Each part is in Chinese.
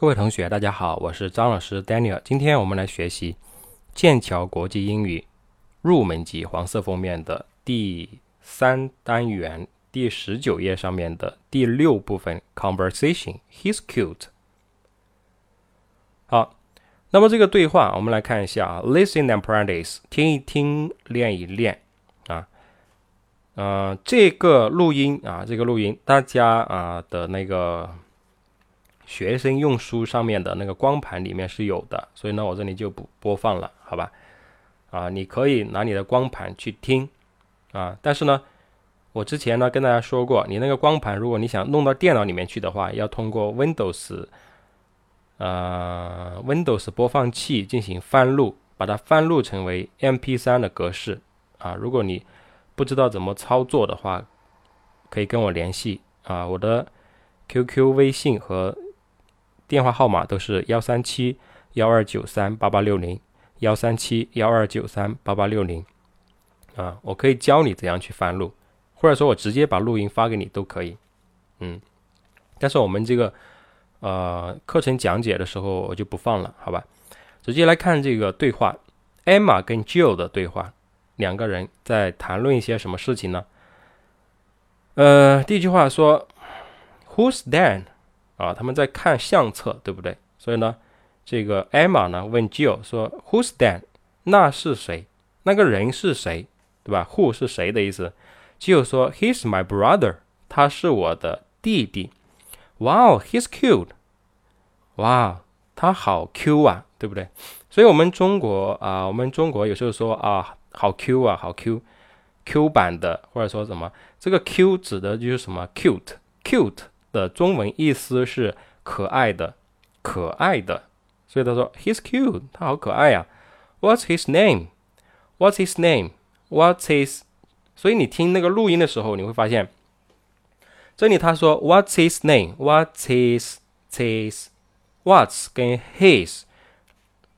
各位同学，大家好，我是张老师 Daniel。今天我们来学习剑桥国际英语入门级黄色封面的第三单元第十九页上面的第六部分 Conversation。He's cute。好，那么这个对话我们来看一下啊，Listen and practice，听一听，练一练啊。呃，这个录音啊，这个录音大家啊的那个。学生用书上面的那个光盘里面是有的，所以呢，我这里就不播放了，好吧？啊，你可以拿你的光盘去听啊，但是呢，我之前呢跟大家说过，你那个光盘如果你想弄到电脑里面去的话，要通过 Windows，呃，Windows 播放器进行翻录，把它翻录成为 MP3 的格式啊。如果你不知道怎么操作的话，可以跟我联系啊，我的 QQ、微信和电话号码都是幺三七幺二九三八八六零，幺三七幺二九三八八六零，啊，我可以教你怎样去翻录，或者说我直接把录音发给你都可以，嗯，但是我们这个呃课程讲解的时候我就不放了，好吧？直接来看这个对话，Emma 跟 Jill 的对话，两个人在谈论一些什么事情呢？呃，第一句话说，Who's Dan？啊，他们在看相册，对不对？所以呢，这个 Emma 呢问 Jill 说：“Who's that？那是谁？那个人是谁？对吧？Who 是谁的意思？”Jill 说：“He's my brother，他是我的弟弟。”Wow，he's cute。哇，他好 Q 啊，对不对？所以我们中国啊，我们中国有时候说啊，好 Q 啊，好 Q，Q 版的，或者说什么，这个 Q 指的就是什么？Cute，cute。的中文意思是可爱的，可爱的，所以他说 he's cute，他好可爱呀。What's his name？What's his name？What's his？所以你听那个录音的时候，你会发现，这里他说 What's his name？What's his his？What's 跟 his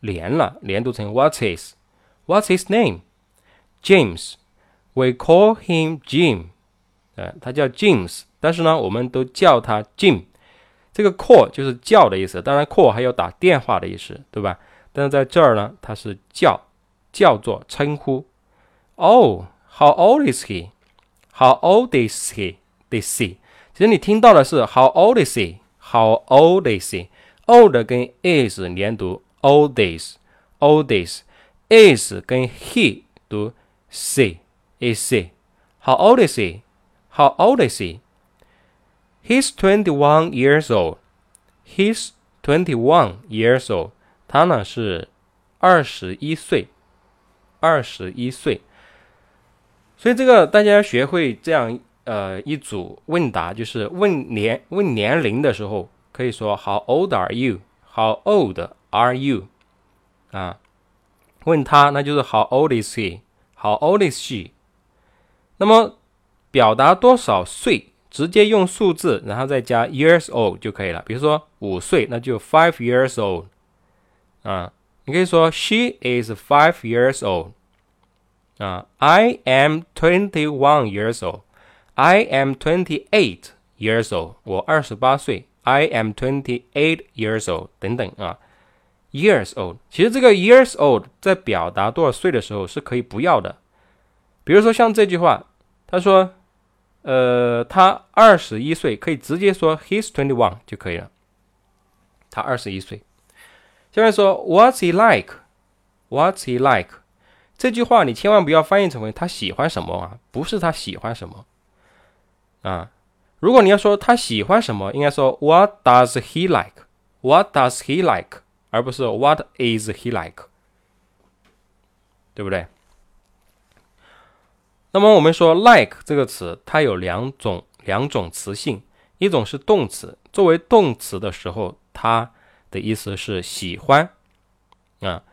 连了，连读成 What's his？What's his name？James。We call him Jim。 呃，他叫 James。但是呢，我们都叫他 Jim，这个 call 就是叫的意思。当然，call 还有打电话的意思，对吧？但是在这儿呢，它是叫，叫做称呼。Oh, how old is he? How old is he? Is he? 其实你听到的是 How old is he? How old is he? Old 跟 is 连读，old is, old is, is 跟 he 读 s is he? How old is he? How old is he? He's twenty-one years old. He's twenty-one years old. 他呢是二十一岁，二十一岁。所以这个大家要学会这样呃一组问答，就是问年问年龄的时候，可以说 How old are you? How old are you? 啊，问他那就是 How old is he? How old is she? 那么表达多少岁？直接用数字，然后再加 years old 就可以了。比如说五岁，那就 five years old 啊。你可以说 She is five years old 啊。I am twenty one years old. I am twenty eight years old. 我二十八岁。I am twenty eight years old 等等啊。Years old，其实这个 years old 在表达多少岁的时候是可以不要的。比如说像这句话，他说。呃，他二十一岁，可以直接说 he's twenty one 就可以了。他二十一岁。下面说 What's he like？What's he like？这句话你千万不要翻译成为他喜欢什么啊，不是他喜欢什么啊。如果你要说他喜欢什么，应该说 What does he like？What does he like？而不是 What is he like？对不对？那么我们说 like 这个词，它有两种两种词性，一种是动词，作为动词的时候，它的意思是喜欢啊；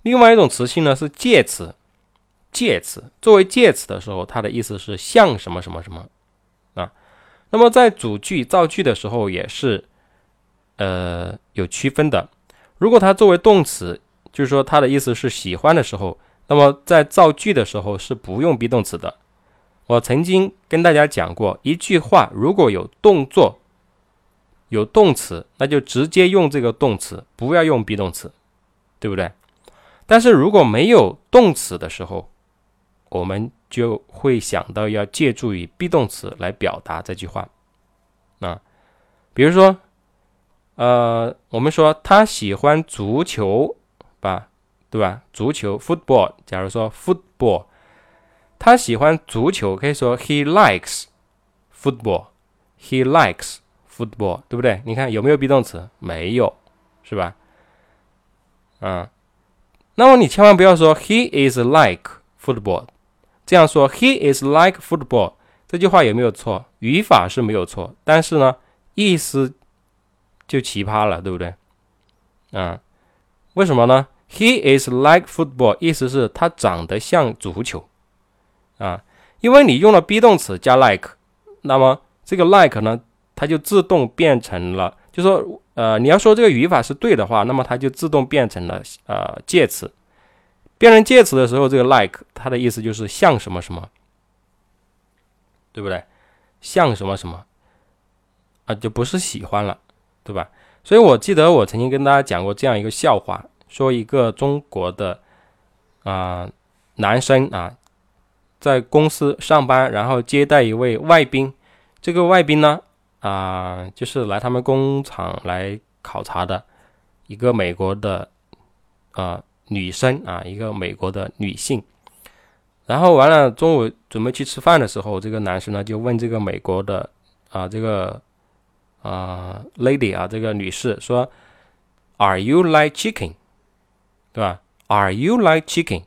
另外一种词性呢是介词，介词作为介词的时候，它的意思是像什么什么什么啊。那么在主句造句的时候也是呃有区分的。如果它作为动词，就是说它的意思是喜欢的时候。那么在造句的时候是不用 be 动词的。我曾经跟大家讲过，一句话如果有动作，有动词，那就直接用这个动词，不要用 be 动词，对不对？但是如果没有动词的时候，我们就会想到要借助于 be 动词来表达这句话。啊，比如说，呃，我们说他喜欢足球吧，对吧？足球 football。假如说 football，他喜欢足球，可以说 he likes football。he likes football，对不对？你看有没有 be 动词？没有，是吧？嗯，那么你千万不要说 he is like football。这样说，He is like football，这句话有没有错？语法是没有错，但是呢，意思就奇葩了，对不对？啊，为什么呢？He is like football，意思是他长得像足球啊，因为你用了 be 动词加 like，那么这个 like 呢，它就自动变成了，就说呃，你要说这个语法是对的话，那么它就自动变成了呃介词。变成介词的时候，这个 like 它的意思就是像什么什么，对不对？像什么什么啊，就不是喜欢了，对吧？所以我记得我曾经跟大家讲过这样一个笑话，说一个中国的啊男生啊在公司上班，然后接待一位外宾，这个外宾呢啊就是来他们工厂来考察的一个美国的啊。女生啊，一个美国的女性，然后完了，中午准备去吃饭的时候，这个男生呢就问这个美国的啊这个啊 lady 啊这个女士说，Are you like chicken？对吧？Are you like chicken？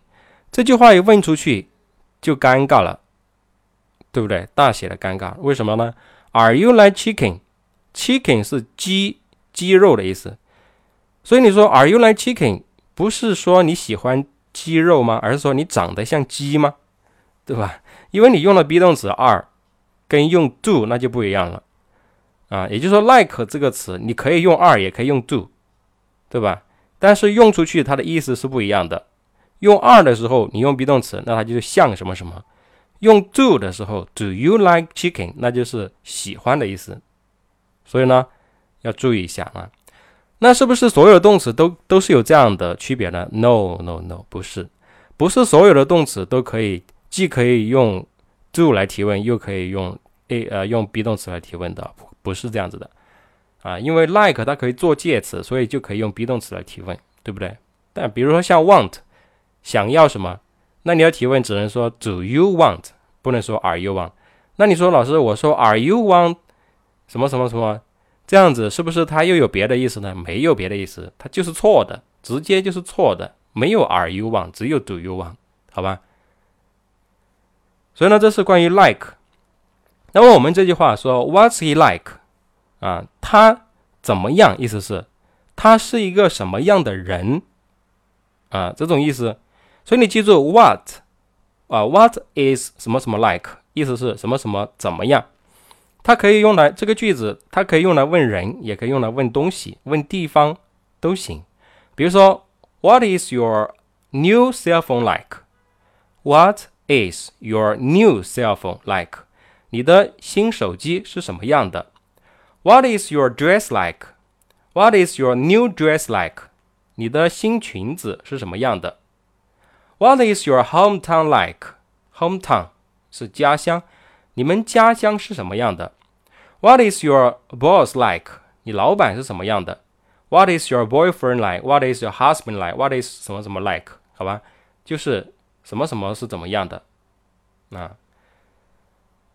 这句话一问出去就尴尬了，对不对？大写的尴尬，为什么呢？Are you like chicken？Chicken 是鸡鸡肉的意思，所以你说 Are you like chicken？不是说你喜欢鸡肉吗？而是说你长得像鸡吗？对吧？因为你用了 be 动词 are，跟用 do 那就不一样了啊。也就是说，like 这个词你可以用 are，也可以用 do，对吧？但是用出去它的意思是不一样的。用 are 的时候，你用 be 动词，那它就是像什么什么；用 do 的时候，do you like chicken？那就是喜欢的意思。所以呢，要注意一下啊。那是不是所有的动词都都是有这样的区别呢？No No No，不是，不是所有的动词都可以既可以用 do 来提问，又可以用 a 呃用 be 动词来提问的，不是这样子的啊。因为 like 它可以做介词，所以就可以用 be 动词来提问，对不对？但比如说像 want，想要什么，那你要提问只能说 Do you want，不能说 Are you want。那你说老师，我说 Are you want 什么什么什么？这样子是不是它又有别的意思呢？没有别的意思，它就是错的，直接就是错的，没有 Are you want，只有 Do you want，好吧？所以呢，这是关于 like。那么我们这句话说 What's he like？啊，他怎么样？意思是他是一个什么样的人？啊，这种意思。所以你记住 What 啊，What is 什么什么 like？意思是什么什么怎么样？它可以用来这个句子，它可以用来问人，也可以用来问东西、问地方都行。比如说，What is your new cell phone like？What is your new cell phone like？你的新手机是什么样的 ？What is your dress like？What is your new dress like？你的新裙子是什么样的？What is your hometown like？Hometown 是家乡。你们家乡是什么样的？What is your boss like？你老板是什么样的？What is your boyfriend like？What is your husband like？What is 什么什么 like？好吧，就是什么什么是怎么样的啊？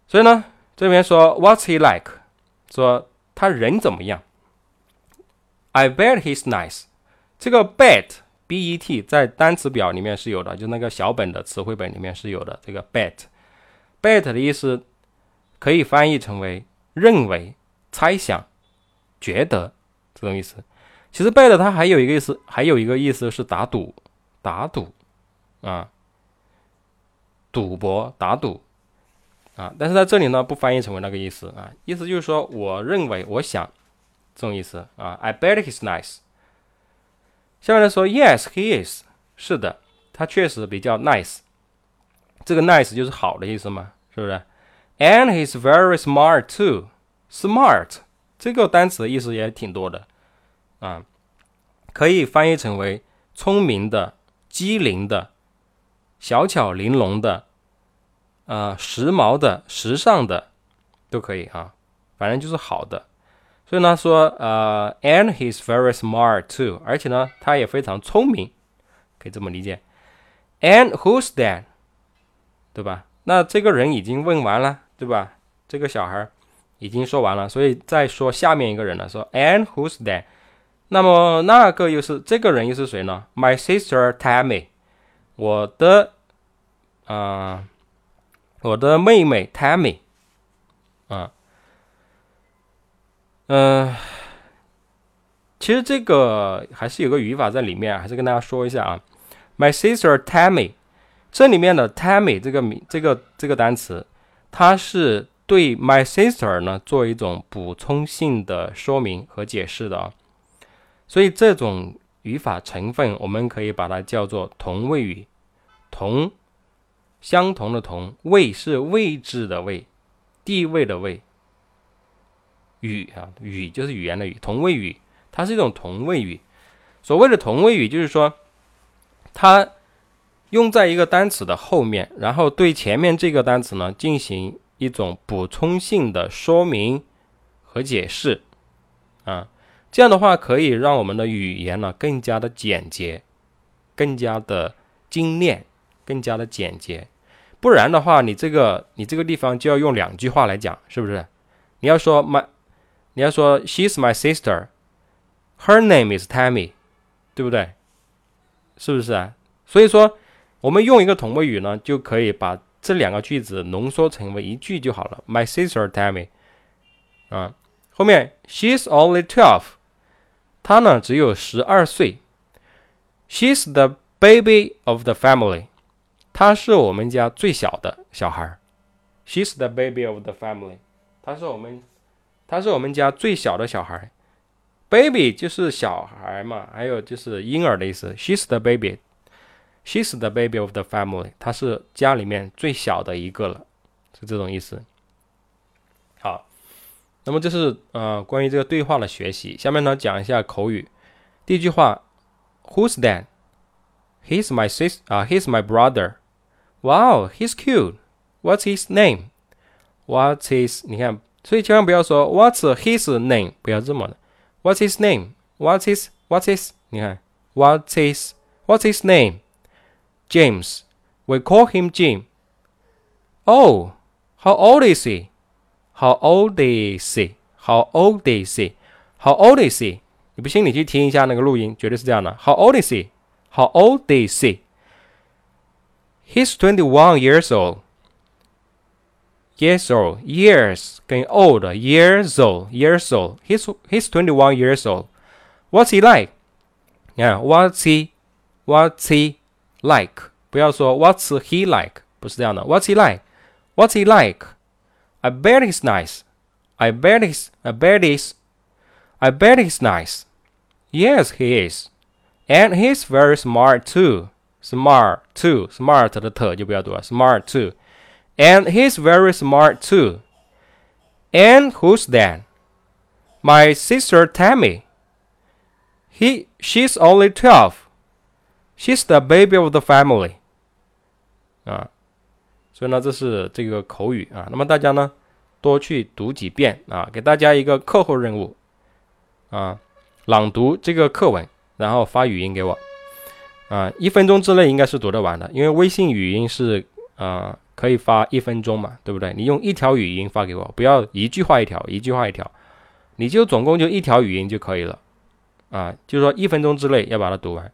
所以呢，这边说 What's he like？说 他人怎么样？I bet he's nice。这个 bet，b e t，在单词表里面是有的，就那个小本的词汇本里面是有的。这个 bet，bet 的意思。可以翻译成为认为、猜想、觉得这种意思。其实 bet 它还有一个意思，还有一个意思是打赌、打赌啊，赌博、打赌啊。但是在这里呢，不翻译成为那个意思啊，意思就是说，我认为、我想这种意思啊。I bet he's nice。下面来说，Yes, he is。是的，他确实比较 nice。这个 nice 就是好的意思嘛，是不是？And he's very smart too. Smart 这个单词的意思也挺多的啊，可以翻译成为聪明的、机灵的、小巧玲珑的、啊时髦的、时尚的都可以啊，反正就是好的。所以呢说呃，and he's very smart too，而且呢他也非常聪明，可以这么理解。And who's that？对吧？那这个人已经问完了，对吧？这个小孩已经说完了，所以再说下面一个人了。说 And who's that？那么那个又是这个人又是谁呢？My sister Tammy，我的啊，我的妹妹 Tammy，啊，嗯，其实这个还是有个语法在里面，还是跟大家说一下啊。My sister Tammy，这里面的 Tammy 这个名这个这个单词，它是。对 my sister 呢做一种补充性的说明和解释的啊，所以这种语法成分我们可以把它叫做同位语，同相同的同位是位置的位，地位的位，语啊语就是语言的语，同位语它是一种同位语。所谓的同位语就是说，它用在一个单词的后面，然后对前面这个单词呢进行。一种补充性的说明和解释，啊，这样的话可以让我们的语言呢更加的简洁，更加的精炼，更加的简洁。不然的话，你这个你这个地方就要用两句话来讲，是不是？你要说 my，你要说 she's my sister，her name is Tammy，对不对？是不是啊？所以说，我们用一个同位语呢，就可以把。这两个句子浓缩成为一句就好了。My sister Tammy，啊，后面 She's only twelve，她呢只有十二岁。She's the baby of the family，她是我们家最小的小孩。She's the baby of the family，他是我们，他是我们家最小的小孩。Baby 就是小孩嘛，还有就是婴儿的意思。She's the baby。She's the baby of the family，她是家里面最小的一个了，是这种意思。好，那么这是呃关于这个对话的学习。下面呢讲一下口语。第一句话，Who's that？He's my sis 啊，He's my brother。Wow，he's cute。What's his name？What's his？你看，所以千万不要说 What's his name？不要这么的。What's his name？What's his？What's his？你看，What's his？What's his name？James. We call him Jim. Oh, how old is he? How old is he? How old is he? How old is he? 你不信你去听一下那个录音，绝对是这样的。How old is he? How old is he? He's twenty-one years old. Years old, years 跟 old years old, years old. He's he's twenty-one years old. What's he like? Yeah, what's he? What's he like，不要说 What's he like，不是这样的。What's he like？What's he like？I bet he's nice. I bet he's. I bet he's. I bet he's nice. Yes, he is. And he's very smart too. Smart too. Smart 的特就不要读了。Smart too. And he's very smart too. And who's that? My sister Tammy. He, she's only twelve. She's the baby of the family，啊，所以呢，这是这个口语啊。那么大家呢，多去读几遍啊，给大家一个课后任务啊，朗读这个课文，然后发语音给我 啊，一分钟之内应该是读得完的，因为微信语音是啊可以发一分钟嘛，对不对？你用一条语音发给我，不要一句话一条，一句话一条，你就总共就一条语音就可以了啊，就是说一分钟之内要把它读完。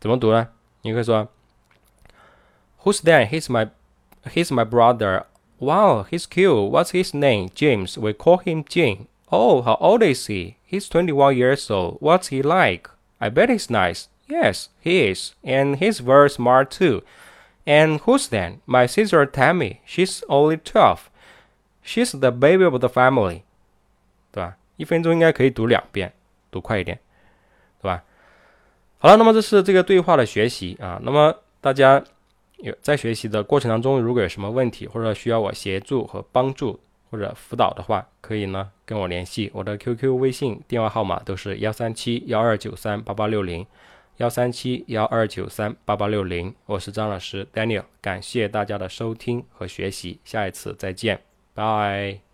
怎么读呢？你可以说，Who's that? He's my, he's my brother. Wow, he's cute. What's his name? James. We call him Jim. Oh, how old is he? He's 21 years old. What's he like? I bet he's nice. Yes, he is. And he's very smart too. And who's that? My sister Tammy. She's only twelve. She's the baby of the family. 对吧？一分钟应该可以读两遍，读快一点，对吧？好了，那么这是这个对话的学习啊。那么大家有在学习的过程当中，如果有什么问题或者需要我协助和帮助或者辅导的话，可以呢跟我联系，我的 QQ、微信电话号码都是幺三七幺二九三八八六零，幺三七幺二九三八八六零。我是张老师 Daniel，感谢大家的收听和学习，下一次再见，拜。